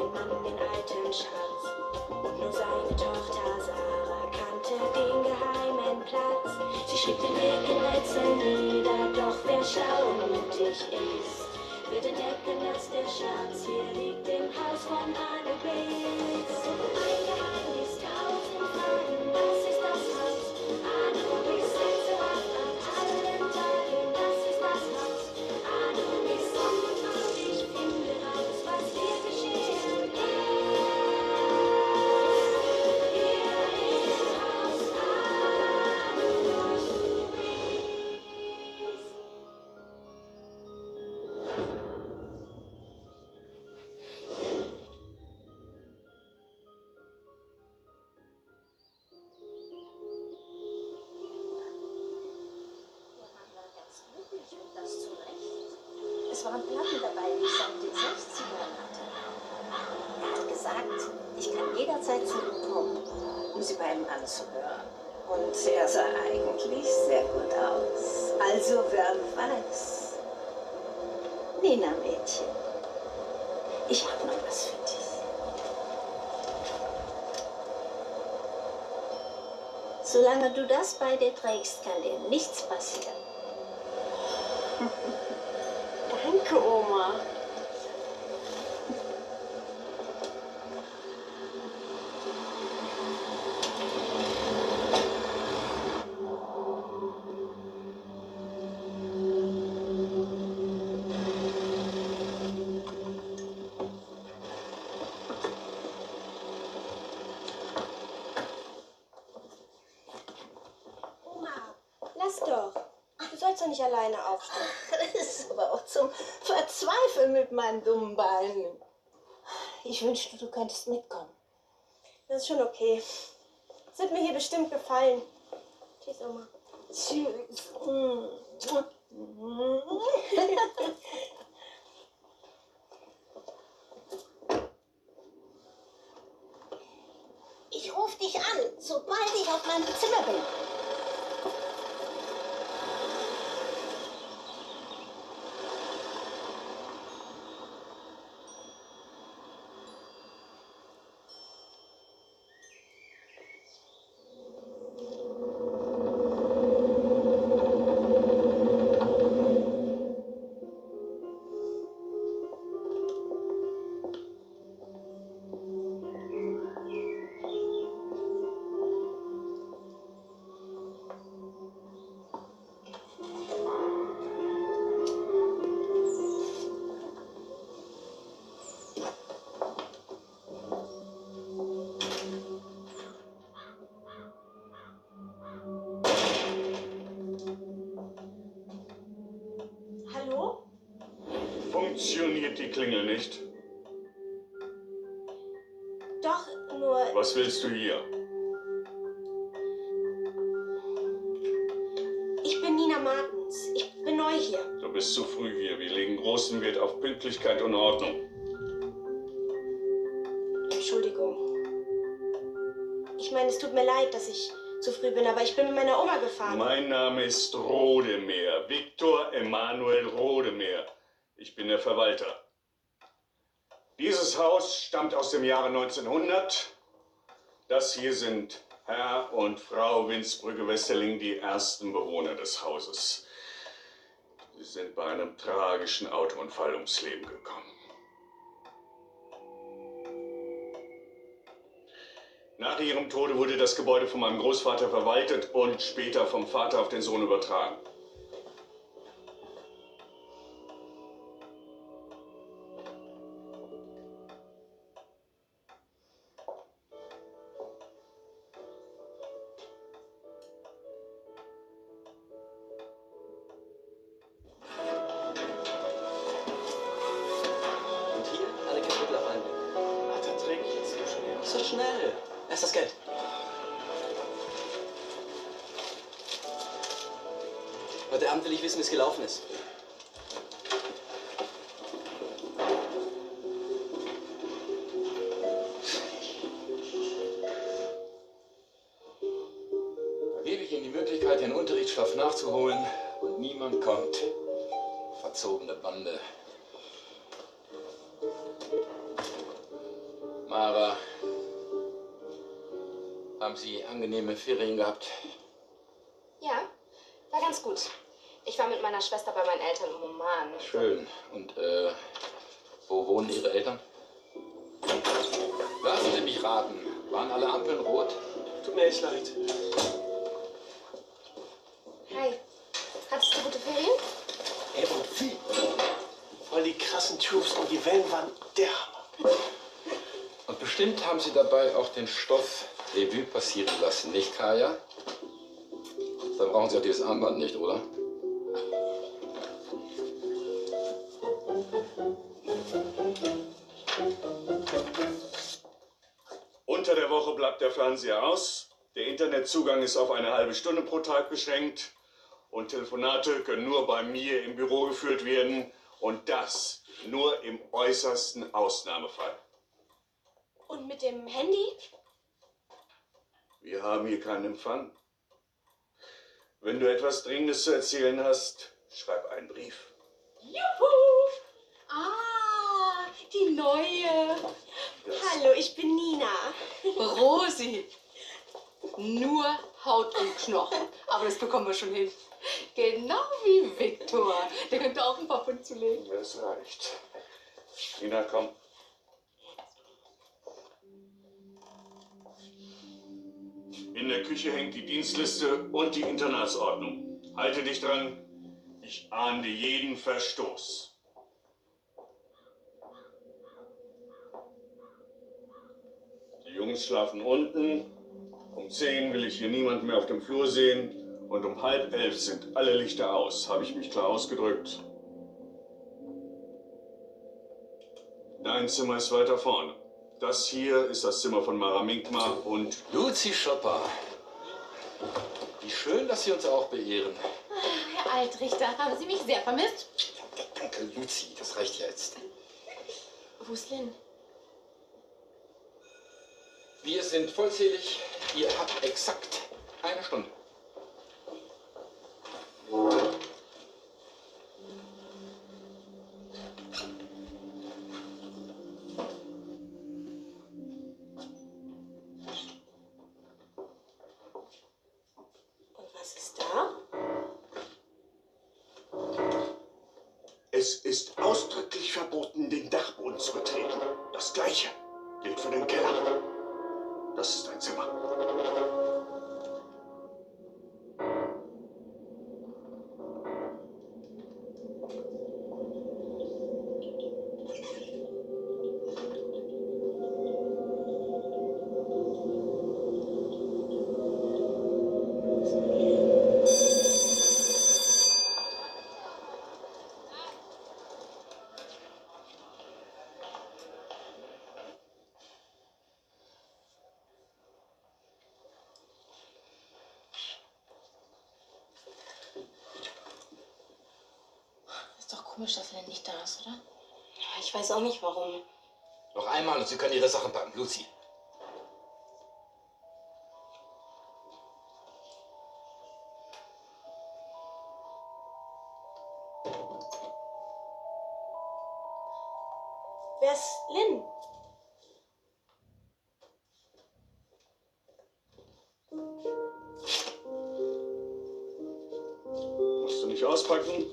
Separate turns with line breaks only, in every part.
ein Mann den alten Schatz. Und nur seine Tochter Sarah kannte den geheimen Platz. Sie schrieb den Wirkenrätsel nieder, doch wer schlau ist, wird entdecken, dass der Schatz hier liegt im Haus von Anubis.
Jederzeit zu ihm kommen, um sie bei ihm anzuhören. Und er sah eigentlich sehr gut aus. Also wer weiß. Nina, Mädchen, ich habe noch was für dich. Solange du das bei dir trägst, kann dir nichts passieren.
Danke. Oma,
lass doch. Du sollst doch nicht alleine aufstehen.
Das ist aber auch zum Verzweifeln mit meinen dummen Beinen. Ich wünschte, du könntest mitkommen.
Das ist schon okay. Es wird mir hier bestimmt gefallen. Tschüss, Oma.
Tschüss. Ich rufe dich an, sobald ich auf meinem Zimmer bin.
Funktioniert die Klingel nicht?
Doch, nur.
Was willst du hier?
Ich bin Nina Martens. Ich bin neu hier.
Du bist zu früh hier. Wir legen großen Wert auf Pünktlichkeit und Ordnung.
Entschuldigung. Ich meine, es tut mir leid, dass ich zu früh bin, aber ich bin mit meiner Oma gefahren.
Mein Name ist Rodemeer. Viktor Emanuel Rodemeer. Ich bin der Verwalter. Dieses Haus stammt aus dem Jahre 1900. Das hier sind Herr und Frau Winzbrügge-Westerling, die ersten Bewohner des Hauses. Sie sind bei einem tragischen Autounfall ums Leben gekommen. Nach ihrem Tode wurde das Gebäude von meinem Großvater verwaltet und später vom Vater auf den Sohn übertragen.
Schnell. Erst das Geld. Heute Abend will ich wissen, wie es gelaufen ist. Da gebe ich Ihnen die Möglichkeit, den Unterrichtsstoff nachzuholen und niemand kommt. Verzogene Bande.
Mara, haben Sie angenehme Ferien gehabt?
Ja, war ganz gut. Ich war mit meiner Schwester bei meinen Eltern im Oman.
Schön. Und äh, wo wohnen Ihre Eltern? Lassen Sie mich raten. Waren alle Ampeln rot?
Tut mir echt leid.
Hi. Hattest du gute Ferien?
Ey, und wie? Voll die krassen Tubes und die Wellen waren der Hammer.
Und bestimmt haben Sie dabei auch den Stoff Revue passieren lassen, nicht, Kaya? Dann brauchen Sie auch dieses Armband nicht, oder?
Unter der Woche bleibt der Fernseher aus. Der Internetzugang ist auf eine halbe Stunde pro Tag beschränkt. Und Telefonate können nur bei mir im Büro geführt werden. Und das nur im äußersten Ausnahmefall.
Und mit dem Handy?
Wir haben hier keinen Empfang. Wenn du etwas Dringendes zu erzählen hast, schreib einen Brief.
Juhu! Ah, die neue.
Hallo, ich bin Nina.
Rosi. Nur Haut und Knochen. Aber das bekommen wir schon hin. Genau wie Viktor. Der könnte auch ein paar Pfund zulegen.
Das reicht. Nina, komm. In der Küche hängt die Dienstliste und die Internatsordnung. Halte dich dran. Ich ahnde jeden Verstoß. Die Jungs schlafen unten. Um zehn will ich hier niemand mehr auf dem Flur sehen. Und um halb elf sind alle Lichter aus. Habe ich mich klar ausgedrückt? Dein Zimmer ist weiter vorne. Das hier ist das Zimmer von Mara Minkma und
Luzi Schopper. Wie schön, dass Sie uns auch beehren.
Herr Altrichter, haben Sie mich sehr vermisst?
Danke, Luzi. Das reicht ja jetzt.
Wo ist Lynn?
Wir sind vollzählig. Ihr habt exakt eine Stunde.
Es ist ausdrücklich verboten, den Dachboden zu betreten. Das gleiche gilt für den Keller.
Komisch, dass Lynn nicht da ist, oder?
Ich weiß auch nicht warum.
Noch einmal und Sie können Ihre Sachen packen, Luzi.
Wer ist Lynn?
Musst du nicht auspacken?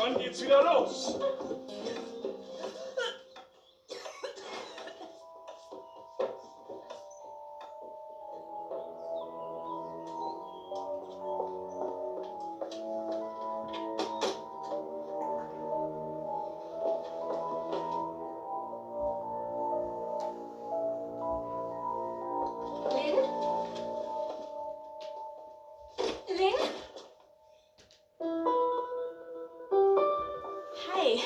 Schon geht's wieder los.
Hi.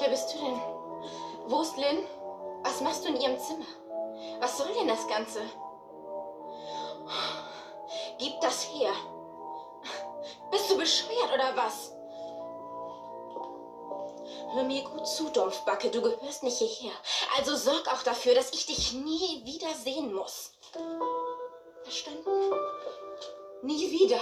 Wer bist du denn? Wo ist Lynn? Was machst du in ihrem Zimmer? Was soll denn das Ganze? Gib das her. Bist du bescheuert oder was? Hör mir gut zu, Dumpfbacke, du gehörst nicht hierher. Also sorg auch dafür, dass ich dich nie wieder sehen muss. Verstanden? Nie wieder.